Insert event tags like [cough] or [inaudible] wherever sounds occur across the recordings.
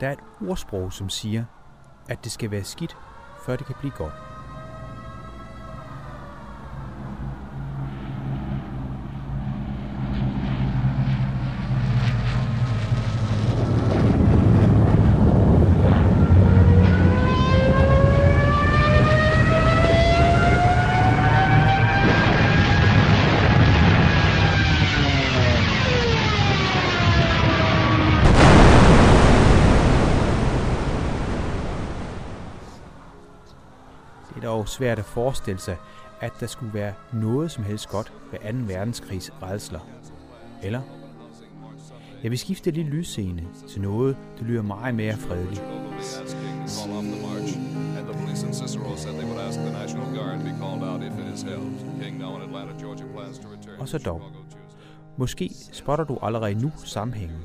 Der er et ordsprog, som siger, at det skal være skidt, før det kan blive godt. Er dog svært at forestille sig, at der skulle være noget som helst godt ved 2. verdenskrigs redsler. Eller? Jeg vil skifte lidt lydscene til noget, der lyder meget mere fredeligt. Og så dog. Måske spotter du allerede nu sammenhængen.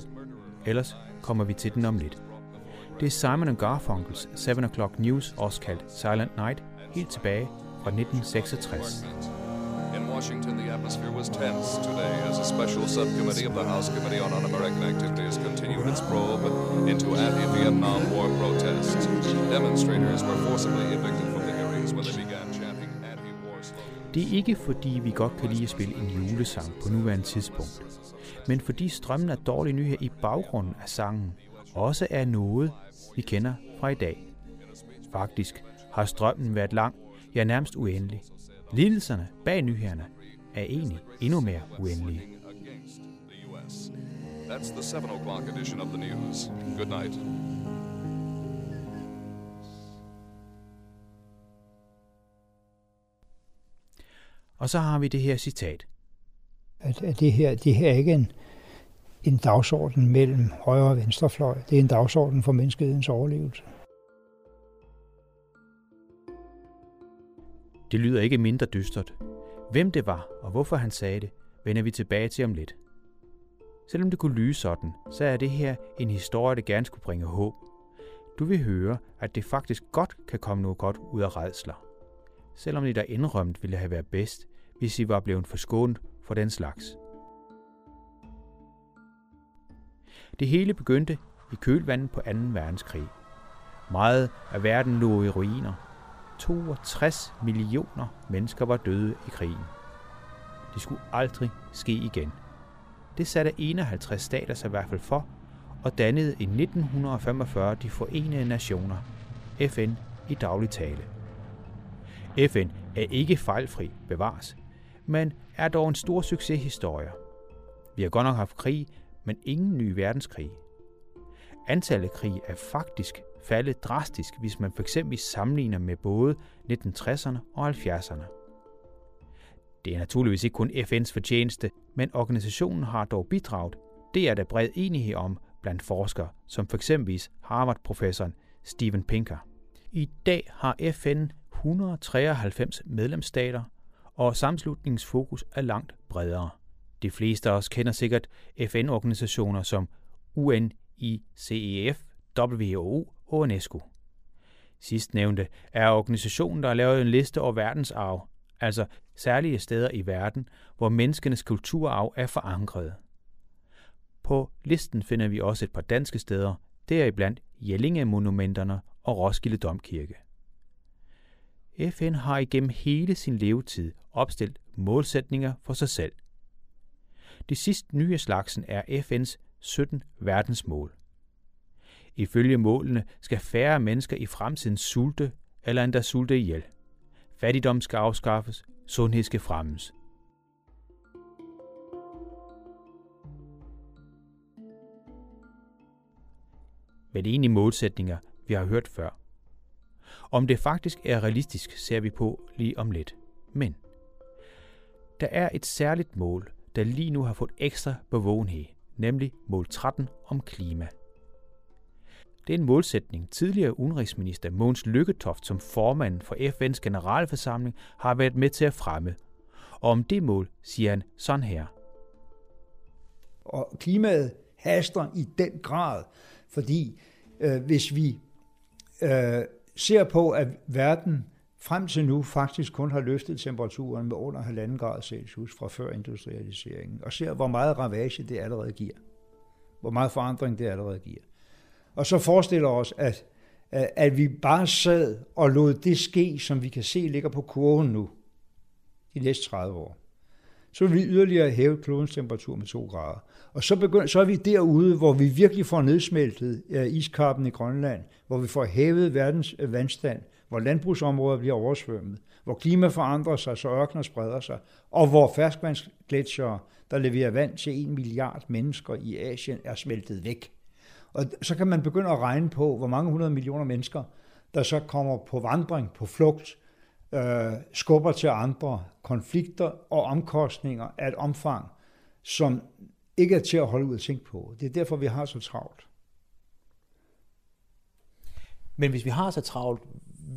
Ellers kommer vi til den om lidt. Det er Simon Garfunkels 7 O'Clock News, også kaldt Silent Night, helt tilbage fra 1966. In Washington, the atmosphere was tense today as a special subcommittee of the House Committee on Un-American Activities continued its probe into anti-Vietnam War protests. Demonstrators were forcibly evicted from the hearings when they began chanting anti-war slogans. Det er ikke fordi, vi godt kan lide at spille en julesang på nuværende tidspunkt, men fordi strømmen af dårlige nyheder i baggrunden af sangen også er noget, vi kender fra i dag. Faktisk har strømmen været lang, ja nærmest uendelig. Lidelserne bag nyhederne er egentlig endnu mere uendelige. That's the 7 o'clock edition of the news. Good night. Og så har vi det her citat. at, at det, her, det her er ikke en, en dagsorden mellem højre og venstrefløj. Det er en dagsorden for menneskehedens overlevelse. Det lyder ikke mindre dystert. Hvem det var, og hvorfor han sagde det, vender vi tilbage til om lidt. Selvom det kunne lyde sådan, så er det her en historie, der gerne skulle bringe håb. Du vil høre, at det faktisk godt kan komme noget godt ud af redsler. Selvom det der indrømt ville have været bedst, hvis I var blevet forskånet for den slags. Det hele begyndte i kølvandet på 2. verdenskrig. Meget af verden lå i ruiner. 62 millioner mennesker var døde i krigen. Det skulle aldrig ske igen. Det satte 51 stater sig i hvert fald for, og dannede i 1945 de forenede nationer, FN i daglig tale. FN er ikke fejlfri, bevares, men er dog en stor succeshistorie. Vi har godt nok haft krig, men ingen ny verdenskrig. Antallet af er faktisk faldet drastisk, hvis man f.eks. sammenligner med både 1960'erne og 70'erne. Det er naturligvis ikke kun FN's fortjeneste, men organisationen har dog bidraget. Det er der bred enighed om blandt forskere, som f.eks. Harvard-professoren Steven Pinker. I dag har FN 193 medlemsstater, og sammenslutningens fokus er langt bredere. De fleste af os kender sikkert FN-organisationer som UNICEF, WHO og UNESCO. Sidstnævnte er organisationen, der har lavet en liste over verdensarv, altså særlige steder i verden, hvor menneskenes kulturarv er forankret. På listen finder vi også et par danske steder, deriblandt Jellinge-monumenterne og Roskilde Domkirke. FN har igennem hele sin levetid opstillet målsætninger for sig selv. Det sidste nye af slagsen er FN's 17 verdensmål. Ifølge målene skal færre mennesker i fremtiden sulte eller endda sulte ihjel. Fattigdom skal afskaffes, sundhed skal fremmes. Vel egentlig målsætninger, vi har hørt før. Om det faktisk er realistisk, ser vi på lige om lidt. Men der er et særligt mål, der lige nu har fået ekstra bevågenhed, nemlig mål 13 om klima. Det er en målsætning, tidligere udenrigsminister Mogens Lykketoft som formand for FN's generalforsamling har været med til at fremme. Og om det mål siger han sådan her. Og klimaet haster i den grad, fordi øh, hvis vi øh, ser på, at verden frem til nu faktisk kun har løftet temperaturen med under 1,5 grad Celsius fra før industrialiseringen, og ser, hvor meget ravage det allerede giver, hvor meget forandring det allerede giver, og så forestiller os, at, at vi bare sad og lod det ske, som vi kan se ligger på kurven nu, de næste 30 år. Så vil vi yderligere hæve klodens temperatur med 2 grader. Og så, begynder, så er vi derude, hvor vi virkelig får nedsmeltet øh, iskappen i Grønland, hvor vi får hævet verdens øh, vandstand, hvor landbrugsområder bliver oversvømmet, hvor klima forandrer sig, så ørkener spreder sig, og hvor ferskvandsgletsjere, der leverer vand til en milliard mennesker i Asien, er smeltet væk. Og så kan man begynde at regne på, hvor mange hundrede millioner mennesker, der så kommer på vandring, på flugt, øh, skubber til andre konflikter og omkostninger af et omfang, som ikke er til at holde ud at tænke på. Det er derfor, vi har så travlt. Men hvis vi har så travlt,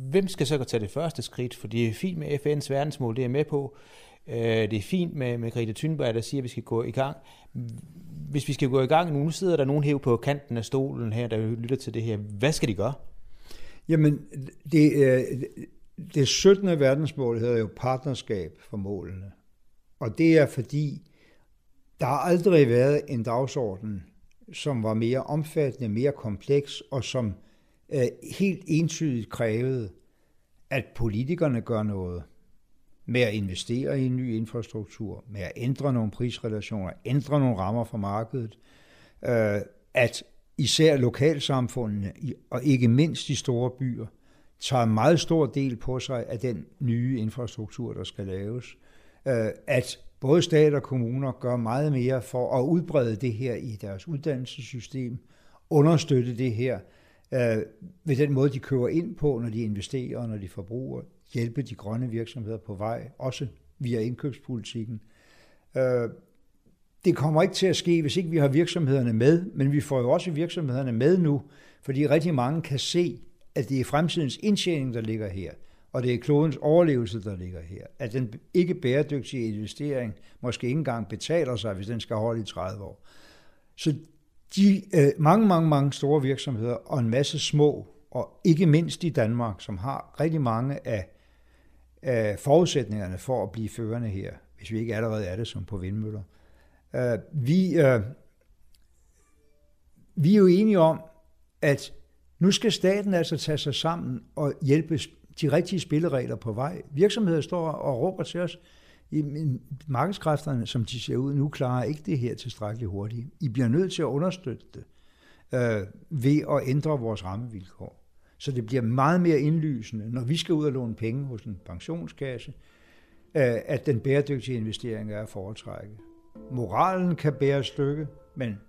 hvem skal så tage det første skridt? For det er fint med FN's verdensmål, det er med på. Øh, det er fint med, med Greta Thunberg, der siger, at vi skal gå i gang. Hvis vi skal gå i gang nu, sidder der nogen hæv på kanten af stolen her, der lytter til det her. Hvad skal de gøre? Jamen, det, øh, det 17. verdensmål hedder jo partnerskab for målene. Og det er fordi, der har aldrig været en dagsorden, som var mere omfattende, mere kompleks, og som øh, helt entydigt krævede, at politikerne gør noget med at investere i en ny infrastruktur, med at ændre nogle prisrelationer, ændre nogle rammer for markedet, øh, at især lokalsamfundene, og ikke mindst de store byer, tager en meget stor del på sig af den nye infrastruktur, der skal laves. Øh, at både stat og kommuner gør meget mere for at udbrede det her i deres uddannelsessystem, understøtte det her øh, ved den måde, de kører ind på, når de investerer og når de forbruger, hjælpe de grønne virksomheder på vej, også via indkøbspolitikken. Øh, det kommer ikke til at ske, hvis ikke vi har virksomhederne med, men vi får jo også virksomhederne med nu, fordi rigtig mange kan se, at det er fremtidens indtjening, der ligger her, og det er klodens overlevelse, der ligger her. At den ikke bæredygtige investering måske ikke engang betaler sig, hvis den skal holde i 30 år. Så de øh, mange, mange, mange store virksomheder og en masse små, og ikke mindst i Danmark, som har rigtig mange af, af forudsætningerne for at blive førende her, hvis vi ikke allerede er det som på vindmøller. Øh, vi, øh, vi er jo enige om, at nu skal staten altså tage sig sammen og hjælpe de rigtige spilleregler på vej. Virksomheder står og råber til os, i markedskræfterne, som de ser ud nu, klarer ikke det her tilstrækkeligt hurtigt. I bliver nødt til at understøtte det øh, ved at ændre vores rammevilkår. Så det bliver meget mere indlysende, når vi skal ud og låne penge hos en pensionskasse, øh, at den bæredygtige investering er at foretrække. Moralen kan bære et stykke, men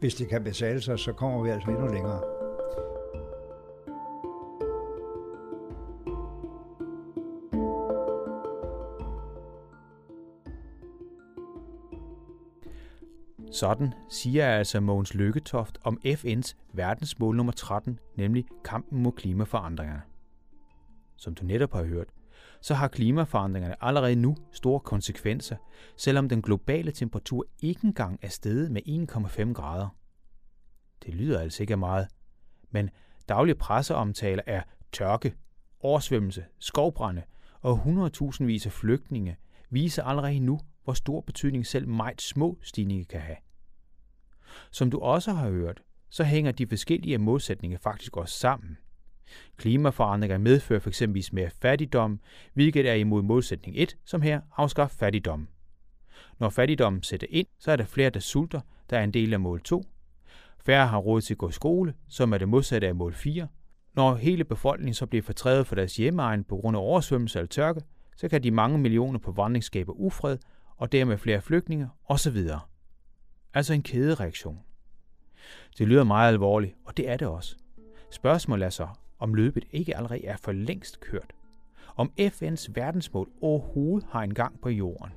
hvis det kan betale sig, så kommer vi altså endnu længere. Sådan siger altså Mogens Lykketoft om FN's verdensmål nummer 13, nemlig kampen mod klimaforandringerne. Som du netop har hørt, så har klimaforandringerne allerede nu store konsekvenser, selvom den globale temperatur ikke engang er steget med 1,5 grader. Det lyder altså ikke af meget, men daglige presseomtaler er tørke, oversvømmelse, skovbrænde og 100.000 vis af flygtninge viser allerede nu, hvor stor betydning selv meget små stigninger kan have. Som du også har hørt, så hænger de forskellige modsætninger faktisk også sammen. Klimaforandringer medfører f.eks. mere fattigdom, hvilket er imod modsætning 1, som her afskaffer fattigdom. Når fattigdommen sætter ind, så er der flere, der sulter, der er en del af mål 2. Færre har råd til at gå i skole, som er det modsatte af mål 4. Når hele befolkningen så bliver fortrædet fra deres hjemmeegn på grund af oversvømmelse eller tørke, så kan de mange millioner på vandring skabe ufred, og dermed flere flygtninge osv. Altså en kædereaktion. Det lyder meget alvorligt, og det er det også. Spørgsmålet er så, om løbet ikke allerede er for længst kørt. Om FN's verdensmål overhovedet har en gang på jorden.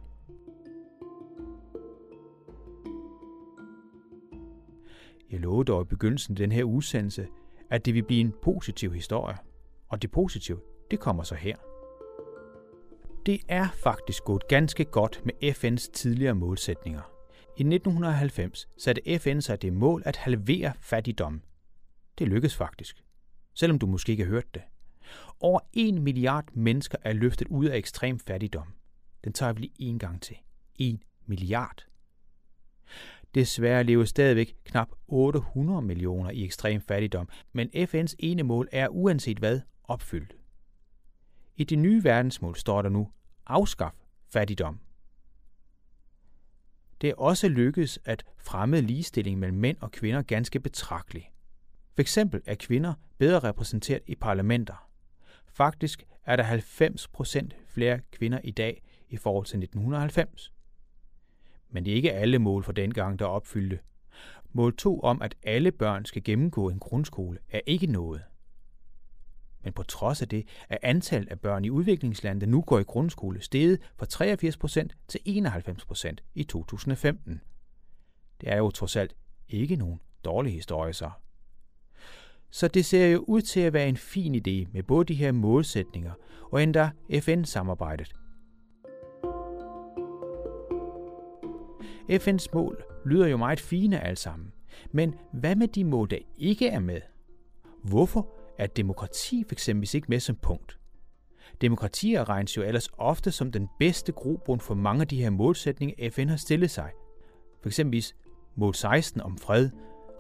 Jeg lovede dog i begyndelsen af den her udsendelse, at det vil blive en positiv historie. Og det positive, det kommer så her. Det er faktisk gået ganske godt med FN's tidligere målsætninger. I 1990 satte FN sig det mål at halvere fattigdom. Det lykkedes faktisk, selvom du måske ikke har hørt det. Over 1 milliard mennesker er løftet ud af ekstrem fattigdom. Den tager vi lige en gang til. 1 milliard. Desværre lever stadigvæk knap 800 millioner i ekstrem fattigdom, men FN's ene mål er uanset hvad opfyldt. I det nye verdensmål står der nu, afskaf fattigdom. Det er også lykkedes at fremme ligestilling mellem mænd og kvinder ganske betragteligt. For eksempel er kvinder bedre repræsenteret i parlamenter. Faktisk er der 90 procent flere kvinder i dag i forhold til 1990. Men det er ikke alle mål for dengang, der opfyldte. Mål 2 om, at alle børn skal gennemgå en grundskole, er ikke noget. Men på trods af det er antallet af børn i udviklingslande, der nu går i grundskole, steget fra 83% til 91% i 2015. Det er jo trods alt ikke nogen dårlig historie så. Så det ser jo ud til at være en fin idé med både de her målsætninger og endda FN-samarbejdet. FN's mål lyder jo meget fine alt sammen. Men hvad med de mål, der ikke er med? Hvorfor er demokrati f.eks. ikke med som punkt? Demokratier regnes jo ellers ofte som den bedste grobund for mange af de her målsætninger, FN har stillet sig. For eksempelvis mål 16 om fred,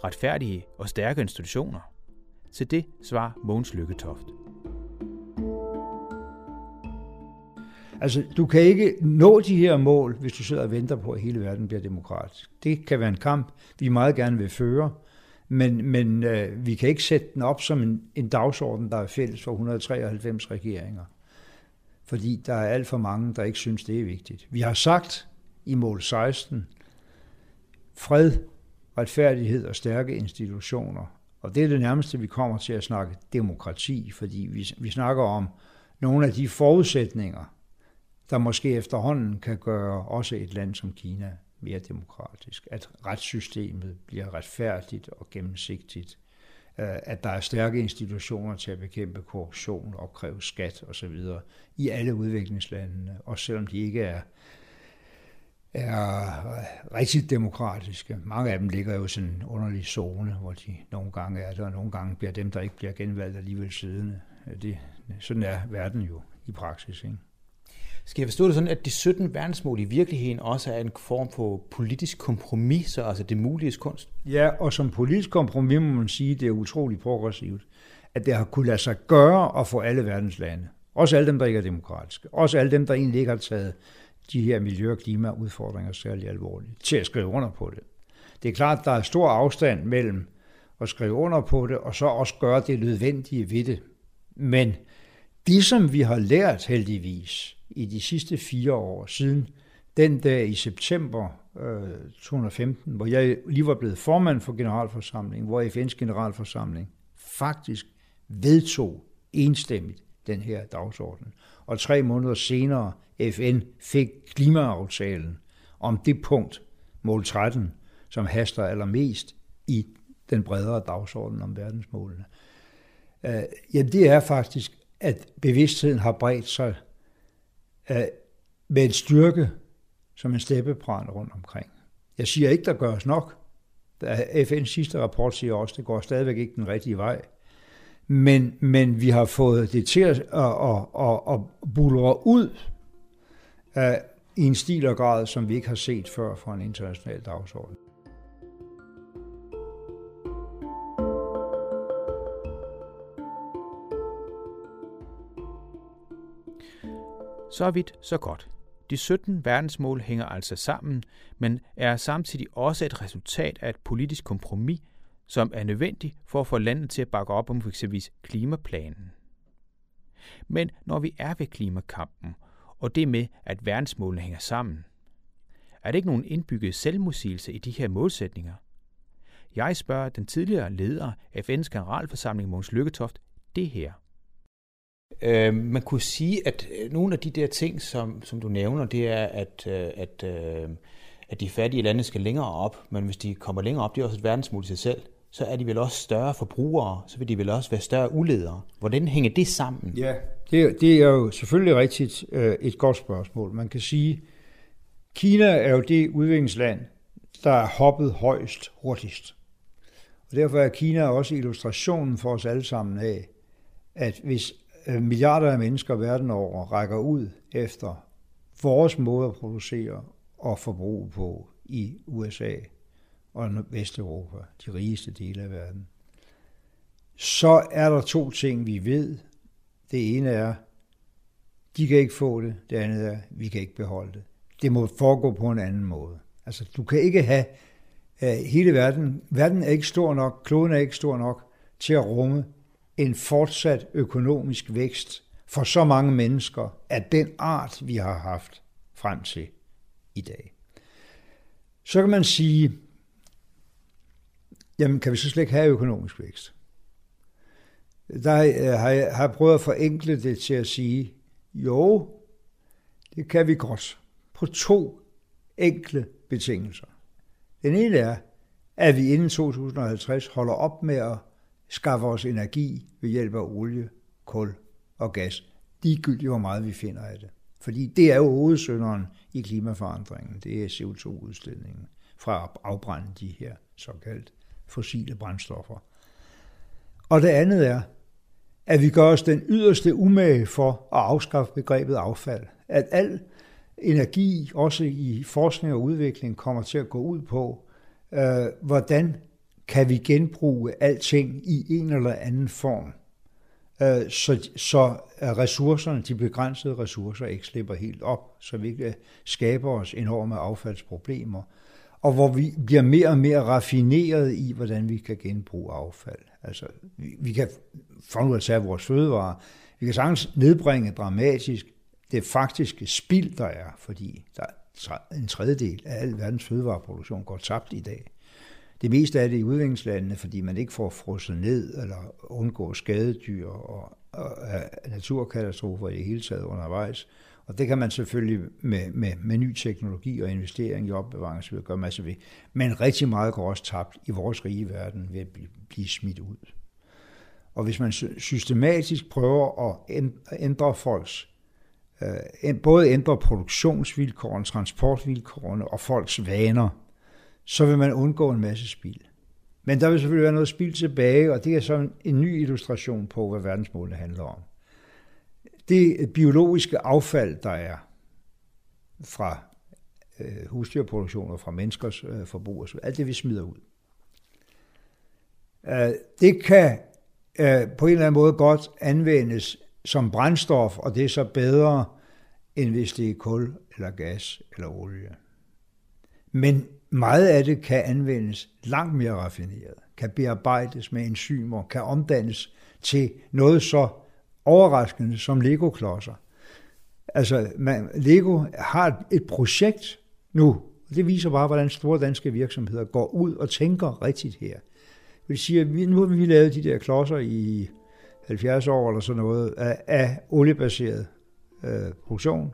retfærdige og stærke institutioner. Til det svarer Mogens Lykketoft. Altså, du kan ikke nå de her mål, hvis du sidder og venter på, at hele verden bliver demokratisk. Det kan være en kamp, vi meget gerne vil føre, men, men øh, vi kan ikke sætte den op som en, en dagsorden, der er fælles for 193 regeringer. Fordi der er alt for mange, der ikke synes, det er vigtigt. Vi har sagt i mål 16, fred, retfærdighed og stærke institutioner. Og det er det nærmeste, vi kommer til at snakke demokrati, fordi vi, vi snakker om nogle af de forudsætninger, der måske efterhånden kan gøre også et land som Kina mere demokratisk. At retssystemet bliver retfærdigt og gennemsigtigt. Øh, at der er stærke institutioner til at bekæmpe korruption, opkræve skat osv. i alle udviklingslandene, også selvom de ikke er er rigtig demokratiske. Mange af dem ligger jo i sådan en underlig zone, hvor de nogle gange er der, og nogle gange bliver dem, der ikke bliver genvalgt, alligevel siddende. Det, sådan er verden jo i praksis. Ikke? Skal jeg forstå det sådan, at de 17 verdensmål i virkeligheden også er en form for politisk kompromis, så altså det mulige kunst? Ja, og som politisk kompromis må man sige, det er utroligt progressivt, at det har kunnet lade sig gøre at få alle verdens lande, også alle dem, der ikke er demokratiske, også alle dem, der egentlig ikke har taget de her miljø- og klimaudfordringer særlig alvorligt, til at skrive under på det. Det er klart, at der er stor afstand mellem at skrive under på det, og så også gøre det nødvendige ved det. Men det, som vi har lært heldigvis, i de sidste fire år, siden den dag i september øh, 2015, hvor jeg lige var blevet formand for generalforsamlingen, hvor FN's generalforsamling faktisk vedtog enstemmigt den her dagsorden. Og tre måneder senere, FN fik klimaaftalen om det punkt, mål 13, som haster allermest i den bredere dagsorden om verdensmålene. Øh, jamen det er faktisk, at bevidstheden har bredt sig med en styrke som en steppebrand rundt omkring. Jeg siger ikke, der gøres nok. FN's sidste rapport siger også, at det går stadigvæk ikke den rigtige vej. Men, men vi har fået det til at, at, at, at, at bulre ud af, i en stil og grad, som vi ikke har set før fra en international dagsorden. Så vidt, så godt. De 17 verdensmål hænger altså sammen, men er samtidig også et resultat af et politisk kompromis, som er nødvendigt for at få landet til at bakke op om f.eks. klimaplanen. Men når vi er ved klimakampen, og det med, at verdensmålene hænger sammen, er det ikke nogen indbygget selvmodsigelse i de her målsætninger? Jeg spørger den tidligere leder af FN's generalforsamling, Måns Lykketoft, det her. Øh, man kunne sige, at øh, nogle af de der ting, som, som du nævner, det er, at, øh, at, øh, at de fattige lande skal længere op, men hvis de kommer længere op, det er også et verdensmål i sig selv, så er de vel også større forbrugere, så vil de vel også være større uledere. Hvordan hænger det sammen? Ja, det, det er jo selvfølgelig rigtigt øh, et godt spørgsmål. Man kan sige, Kina er jo det udviklingsland, der er hoppet højst hurtigst. Og derfor er Kina også illustrationen for os alle sammen af, at hvis Øh, milliarder af mennesker verden over rækker ud efter vores måde at producere og forbruge på i USA, og Vesteuropa, de rigeste dele af verden. Så er der to ting, vi ved. Det ene er, de kan ikke få det. Det andet er, vi kan ikke beholde det. Det må foregå på en anden måde. Altså, du kan ikke have uh, hele verden. Verden er ikke stor nok, kloden er ikke stor nok til at rumme en fortsat økonomisk vækst for så mange mennesker af den art, vi har haft frem til i dag. Så kan man sige, jamen kan vi så slet ikke have økonomisk vækst? Der øh, har jeg, har jeg prøvet at forenkle det til at sige, jo, det kan vi godt, på to enkle betingelser. Den ene er, at vi inden 2050 holder op med at skaffer os energi ved hjælp af olie, kul og gas. Ligegyldigt hvor meget vi finder af det. Fordi det er jo hovedsønderen i klimaforandringen. Det er CO2-udstillingen fra at afbrænde de her såkaldt fossile brændstoffer. Og det andet er, at vi gør os den yderste umage for at afskaffe begrebet affald. At al energi, også i forskning og udvikling, kommer til at gå ud på, øh, hvordan kan vi genbruge alting i en eller anden form, øh, så, så ressourcerne, de begrænsede ressourcer, ikke slipper helt op, så vi ikke øh, skaber os enorme affaldsproblemer, og hvor vi bliver mere og mere raffineret i, hvordan vi kan genbruge affald. Altså, vi, vi kan, for nu at tage vores fødevarer, vi kan sagtens nedbringe dramatisk det faktiske spild, der er, fordi der er en tredjedel af al verdens fødevareproduktion går tabt i dag. Det meste af det i udviklingslandene, fordi man ikke får frosset ned eller undgår skadedyr og, og, og naturkatastrofer i det hele taget undervejs. Og det kan man selvfølgelig med, med, med ny teknologi og investering i opbevaring så gøre masser ved. Men rigtig meget går også tabt i vores rige verden ved at blive, blive smidt ud. Og hvis man systematisk prøver at ændre folks, øh, både ændre produktionsvilkårene, transportvilkårene og folks vaner, så vil man undgå en masse spild. Men der vil selvfølgelig være noget spild tilbage, og det er så en ny illustration på, hvad verdensmålene handler om. Det biologiske affald, der er fra øh, husdyrproduktion og fra menneskers øh, forbrug, alt det vi smider ud. Øh, det kan øh, på en eller anden måde godt anvendes som brændstof, og det er så bedre, end hvis det er kul eller gas eller olie. Men meget af det kan anvendes langt mere raffineret, kan bearbejdes med enzymer, kan omdannes til noget så overraskende som Lego-klodser. Altså, man, Lego har et projekt nu, og det viser bare, hvordan store danske virksomheder går ud og tænker rigtigt her. Det vil sige, at nu har vi lavet de der klodser i 70 år eller sådan noget af, af oliebaseret øh, produktion,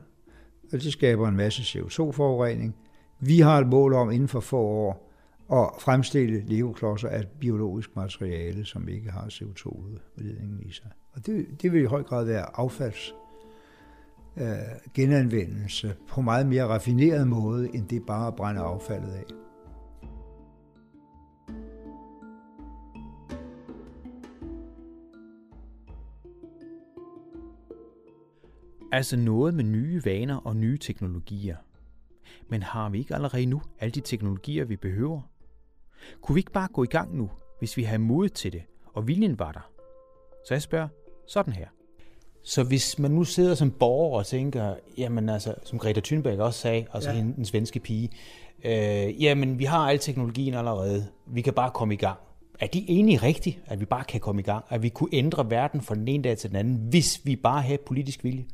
og det skaber en masse CO2-forurening. Vi har et mål om inden for få år at fremstille legoklodser af biologisk materiale, som ikke har CO2-udledningen i sig. Og det, det vil i høj grad være affalds øh, genanvendelse på meget mere raffineret måde, end det bare at brænde affaldet af. Altså noget med nye vaner og nye teknologier. Men har vi ikke allerede nu alle de teknologier, vi behøver? Kunne vi ikke bare gå i gang nu, hvis vi har mod til det, og viljen var der? Så jeg spørger sådan her. Så hvis man nu sidder som borger og tænker, jamen altså, som Greta Thunberg også sagde, altså ja. den svenske pige, øh, jamen vi har al teknologien allerede, vi kan bare komme i gang. Er de egentlig rigtigt, at vi bare kan komme i gang? At vi kunne ændre verden fra den ene dag til den anden, hvis vi bare havde politisk vilje?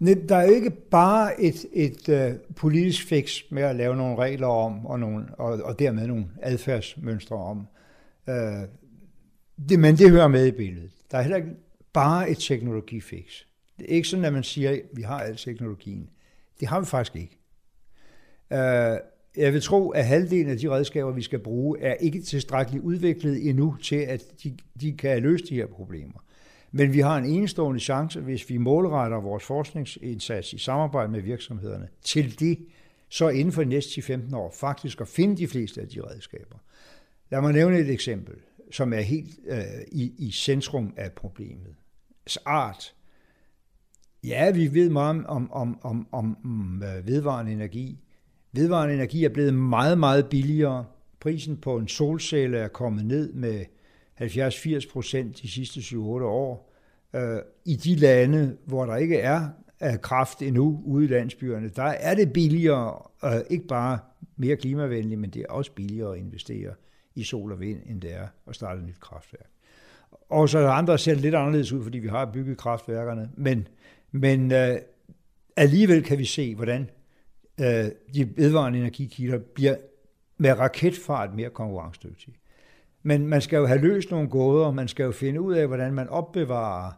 Der er ikke bare et, et øh, politisk fix med at lave nogle regler om, og, nogle, og, og dermed nogle adfærdsmønstre om. Øh, det, men det hører med i billedet. Der er heller ikke bare et teknologifix. Det er ikke sådan, at man siger, at vi har al teknologien. Det har vi faktisk ikke. Øh, jeg vil tro, at halvdelen af de redskaber, vi skal bruge, er ikke tilstrækkeligt udviklet endnu til, at de, de kan løse de her problemer. Men vi har en enestående chance, hvis vi målretter vores forskningsindsats i samarbejde med virksomhederne til det, så inden for de næste 15 år faktisk at finde de fleste af de redskaber. Lad mig nævne et eksempel, som er helt øh, i, i centrum af problemet. Art. Ja, vi ved meget om, om, om, om, om øh, vedvarende energi. Vedvarende energi er blevet meget, meget billigere prisen på en solcelle er kommet ned med 70-80 procent de sidste 7-8 år. Øh, I de lande, hvor der ikke er kraft endnu ude i landsbyerne, der er det billigere, øh, ikke bare mere klimavenligt, men det er også billigere at investere i sol og vind, end det er at starte et nyt kraftværk. Og så er der andre, der ser lidt anderledes ud, fordi vi har bygget kraftværkerne, men, men øh, alligevel kan vi se, hvordan øh, de vedvarende energikilder bliver med raketfart mere konkurrencedygtige. Men man skal jo have løst nogle gåder, man skal jo finde ud af, hvordan man opbevarer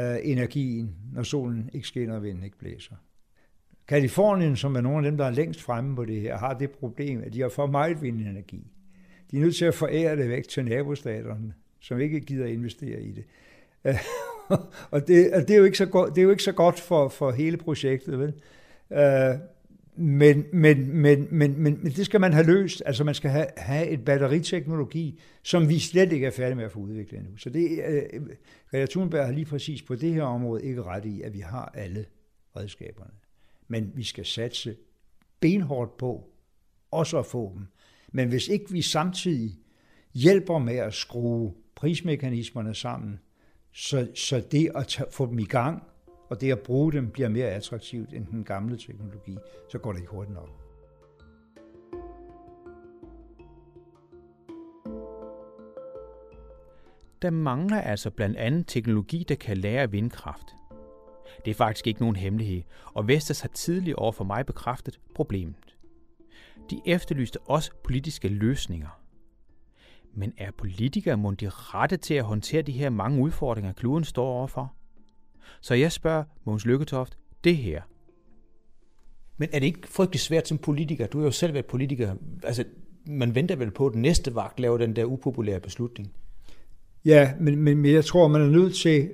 øh, energien, når solen ikke skinner og vinden ikke blæser. Kalifornien, som er nogle af dem, der er længst fremme på det her, har det problem, at de har for meget vindenergi. De er nødt til at forære det væk til nabostaterne, som ikke gider investere i det. [laughs] og det, og det, er jo ikke så godt, det er jo ikke så godt for, for hele projektet. Vel? Øh, men, men, men, men, men, men det skal man have løst. Altså man skal have, have et batteriteknologi, som vi slet ikke er færdige med at få udviklet endnu. Så det, øh, Greta Thunberg har lige præcis på det her område ikke ret i, at vi har alle redskaberne. Men vi skal satse benhårdt på også at få dem. Men hvis ikke vi samtidig hjælper med at skrue prismekanismerne sammen, så, så det at tage, få dem i gang, og det at bruge dem bliver mere attraktivt end den gamle teknologi, så går det ikke hurtigt nok. Der mangler altså blandt andet teknologi, der kan lære vindkraft. Det er faktisk ikke nogen hemmelighed, og Vestas har tidligere over for mig bekræftet problemet. De efterlyste også politiske løsninger. Men er politikere mon de rette til at håndtere de her mange udfordringer, kloden står overfor? Så jeg spørger Måns Lykketoft det her. Men er det ikke frygtelig svært som politiker? Du har jo selv været politiker. Altså, man venter vel på, at den næste vagt laver den der upopulære beslutning. Ja, men, men, men jeg tror, man er nødt til,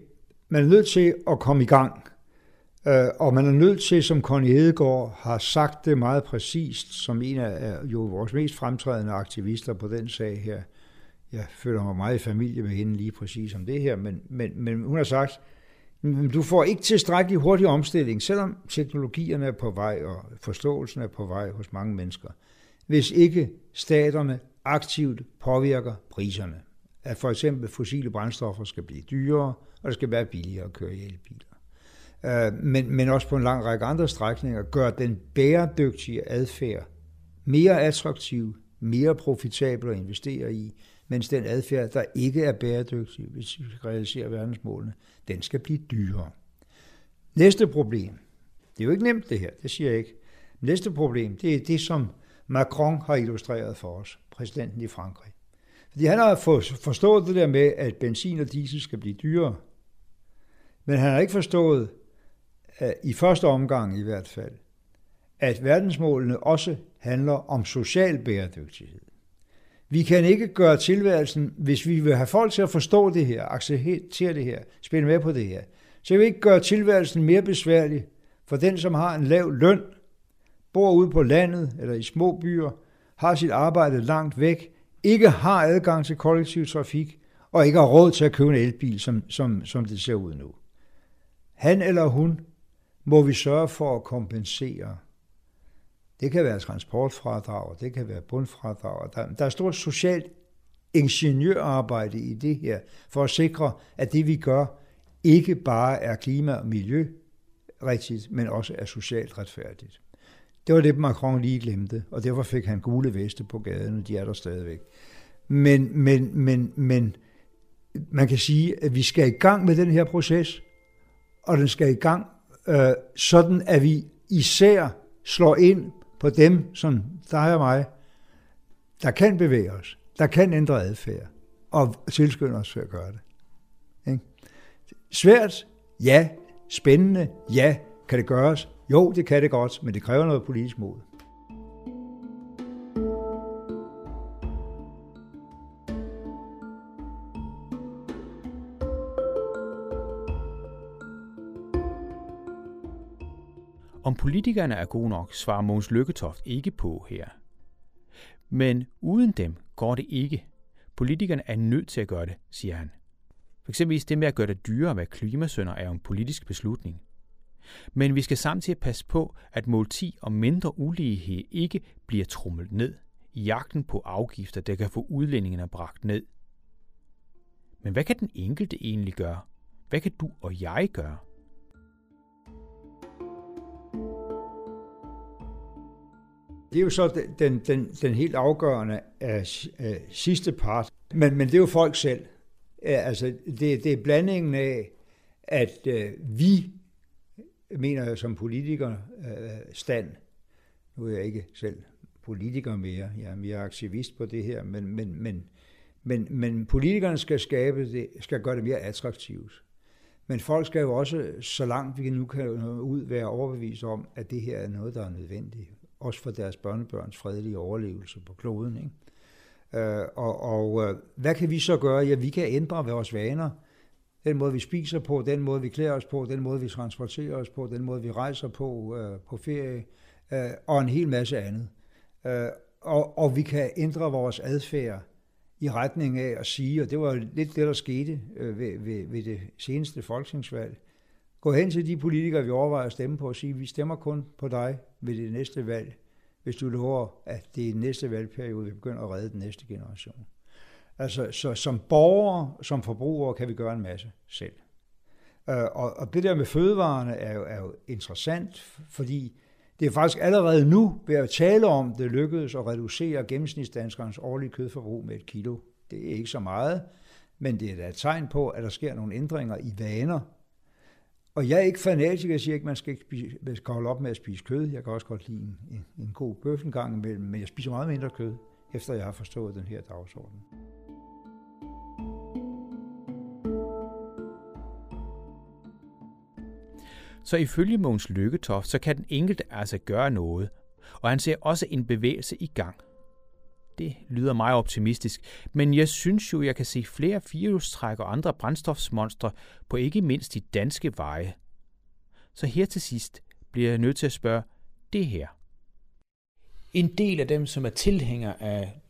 man er nødt til at komme i gang. Uh, og man er nødt til, som Connie Hedegaard har sagt det meget præcist, som en af jo vores mest fremtrædende aktivister på den sag her. Jeg føler mig meget i familie med hende lige præcis om det her, men, men, men hun har sagt, du får ikke tilstrækkelig hurtig omstilling, selvom teknologierne er på vej, og forståelsen er på vej hos mange mennesker, hvis ikke staterne aktivt påvirker priserne. At for eksempel fossile brændstoffer skal blive dyrere, og det skal være billigere at køre i elbiler. Øh, men, men også på en lang række andre strækninger gør den bæredygtige adfærd mere attraktiv, mere profitabel at investere i, mens den adfærd, der ikke er bæredygtig, hvis vi skal realisere verdensmålene, den skal blive dyrere. Næste problem, det er jo ikke nemt det her, det siger jeg ikke. Næste problem, det er det, som Macron har illustreret for os, præsidenten i Frankrig. Fordi han har forstået det der med, at benzin og diesel skal blive dyrere. Men han har ikke forstået, i første omgang i hvert fald, at verdensmålene også handler om social bæredygtighed. Vi kan ikke gøre tilværelsen, hvis vi vil have folk til at forstå det her, acceptere det her, spille med på det her, så kan vi ikke gøre tilværelsen mere besværlig for den, som har en lav løn, bor ude på landet eller i små byer, har sit arbejde langt væk, ikke har adgang til kollektiv trafik og ikke har råd til at købe en elbil, som, som, som det ser ud nu. Han eller hun må vi sørge for at kompensere det kan være transportfradrag, det kan være bundfradrag. Der, der er stort socialt ingeniørarbejde i det her, for at sikre, at det vi gør, ikke bare er klima- og miljø rigtigt, men også er socialt retfærdigt. Det var det, Macron lige glemte, og derfor fik han gule veste på gaden, og de er der stadigvæk. Men, men, men, men man kan sige, at vi skal i gang med den her proces, og den skal i gang øh, sådan, at vi især slår ind på dem, som dig og mig, der kan bevæge os, der kan ændre adfærd, og tilskynde os til at gøre det. Ikke? Svært? Ja. Spændende? Ja. Kan det gøres? Jo, det kan det godt, men det kræver noget politisk mod. Politikerne er gode nok, svarer Mogens Lykketoft ikke på her. Men uden dem går det ikke. Politikerne er nødt til at gøre det, siger han. For eksempel det med at gøre det dyrere at være klimasønder er jo en politisk beslutning. Men vi skal samtidig passe på, at mål 10 om mindre ulighed ikke bliver trumlet ned i jagten på afgifter, der kan få udlændingene bragt ned. Men hvad kan den enkelte egentlig gøre? Hvad kan du og jeg gøre? Det er jo så den, den, den helt afgørende af, af sidste part. Men, men det er jo folk selv. Altså, det, det er blandingen af, at øh, vi, mener jeg som politiker, øh, stand, nu er jeg ikke selv politiker mere, jeg er mere aktivist på det her, men, men, men, men, men politikerne skal skabe det, skal gøre det mere attraktivt. Men folk skal jo også, så langt vi nu kan ud, være overbevist om, at det her er noget, der er nødvendigt. Også for deres børnebørns fredelige overlevelse på kloden. Ikke? Øh, og og øh, hvad kan vi så gøre? Ja, vi kan ændre vores vaner. Den måde, vi spiser på, den måde, vi klæder os på, den måde, vi transporterer os på, den måde, vi rejser på øh, på ferie, øh, og en hel masse andet. Øh, og, og vi kan ændre vores adfærd i retning af at sige, og det var lidt det, der skete øh, ved, ved, ved det seneste folketingsvalg, gå hen til de politikere, vi overvejer at stemme på, og sige, vi stemmer kun på dig ved det næste valg, hvis du lover, at det er næste valgperiode, vi begynder at redde den næste generation. Altså, så som borgere, som forbrugere, kan vi gøre en masse selv. Øh, og, og det der med fødevarene er jo, er jo interessant, fordi det er faktisk allerede nu ved at tale om, det lykkedes at reducere gennemsnitsdanskernes årlige kødforbrug med et kilo. Det er ikke så meget, men det er da et tegn på, at der sker nogle ændringer i vaner. Og jeg er ikke fanatiker, jeg siger ikke, at man skal, ikke spise, man skal holde op med at spise kød. Jeg kan også godt lide en, en, en god bøf en gang imellem, men jeg spiser meget mindre kød, efter jeg har forstået den her dagsorden. Så ifølge Måns Lykketoft, så kan den enkelte altså gøre noget, og han ser også en bevægelse i gang. Det lyder meget optimistisk, men jeg synes jo, jeg kan se flere firehjulstræk og andre brændstofsmonstre på ikke mindst de danske veje. Så her til sidst bliver jeg nødt til at spørge det her. En del af dem, som er tilhængere af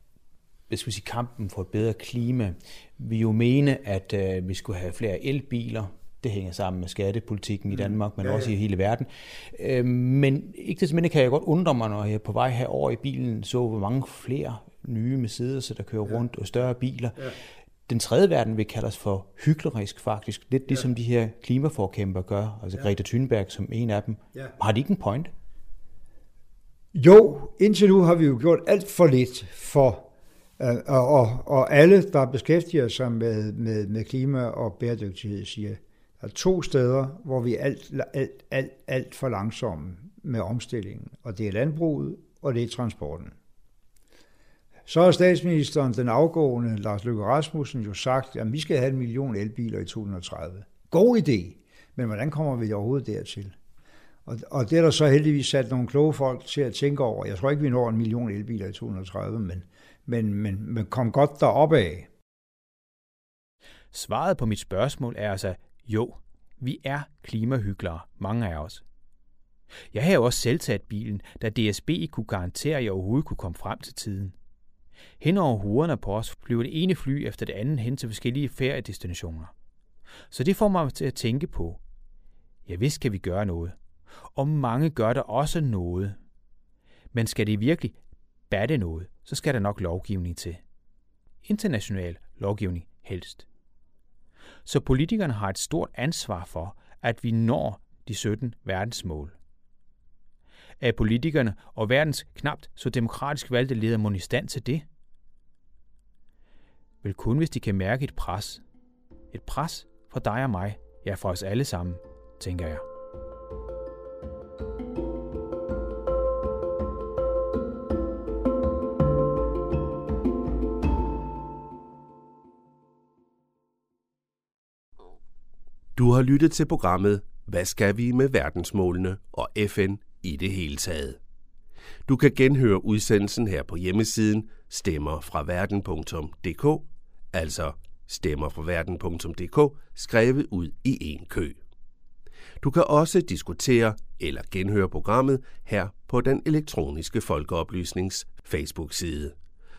hvis vi siger, kampen for et bedre klima, vil jo mene, at øh, vi skulle have flere elbiler, det hænger sammen med skattepolitikken i mm. Danmark, men ja, ja. også i hele verden. Øh, men ikke det mindre kan jeg godt undre mig, når jeg på vej herover i bilen så, hvor mange flere nye Mercedes, der kører ja. rundt, og større biler. Ja. Den tredje verden vil kaldes for hyklerisk faktisk, lidt ja. ligesom de her klimaforkæmper gør, altså ja. Greta Thunberg som en af dem. Ja. Har de ikke en point? Jo, indtil nu har vi jo gjort alt for lidt for Uh, og, og, og alle, der beskæftiger sig med, med, med klima og bæredygtighed, siger, der er to steder, hvor vi er alt, alt, alt, alt for langsomme med omstillingen, og det er landbruget, og det er transporten. Så har statsministeren, den afgående Lars Løkke Rasmussen, jo sagt, at vi skal have en million elbiler i 2030. God idé, men hvordan kommer vi overhovedet dertil? Og, og det er der så heldigvis sat nogle kloge folk til at tænke over. Jeg tror ikke, vi når en million elbiler i 2030, men, men, men, men kom godt derop af. Svaret på mit spørgsmål er altså jo, vi er klimahyglere, mange af os. Jeg har jo også selv taget bilen, da DSB kunne garantere, at jeg overhovedet kunne komme frem til tiden. Hen over hovederne på os flyver det ene fly efter det andet hen til forskellige feriedestinationer. Så det får mig til at tænke på, ja vist skal vi gøre noget. Og mange gør der også noget. Men skal det virkelig batte noget, så skal der nok lovgivning til. International lovgivning helst. Så politikerne har et stort ansvar for, at vi når de 17 verdensmål. Er politikerne og verdens knapt så demokratisk valgte ledere mon i stand til det? Vel kun hvis de kan mærke et pres. Et pres fra dig og mig, ja for os alle sammen, tænker jeg. Du har lyttet til programmet Hvad skal vi med verdensmålene og FN i det hele taget? Du kan genhøre udsendelsen her på hjemmesiden stemmerfraverden.dk, altså stemmerfraverden.dk, skrevet ud i en kø. Du kan også diskutere eller genhøre programmet her på den elektroniske folkeoplysnings Facebook-side,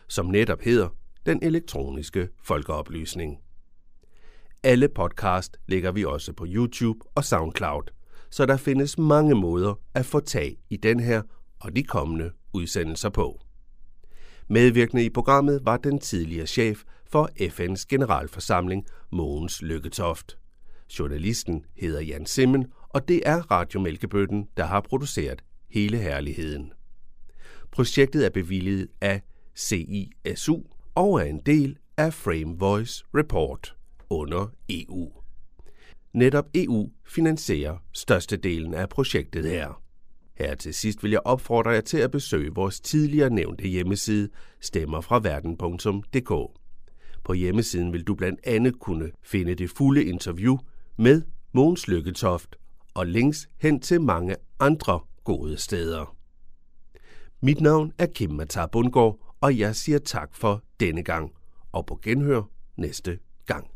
som netop hedder Den elektroniske folkeoplysning. Alle podcast lægger vi også på YouTube og SoundCloud, så der findes mange måder at få tag i den her og de kommende udsendelser på. Medvirkende i programmet var den tidligere chef for FN's generalforsamling, Mogens Lykketoft. Journalisten hedder Jan Simmen, og det er Radio Mælkebøtten, der har produceret hele herligheden. Projektet er bevilget af CISU og er en del af Frame Voice Report under EU. Netop EU finansierer størstedelen af projektet her. Her til sidst vil jeg opfordre jer til at besøge vores tidligere nævnte hjemmeside stemmerfraverden.dk. På hjemmesiden vil du blandt andet kunne finde det fulde interview med Mogens Lykketoft og links hen til mange andre gode steder. Mit navn er Kim Matar Bundgaard, og jeg siger tak for denne gang, og på genhør næste gang.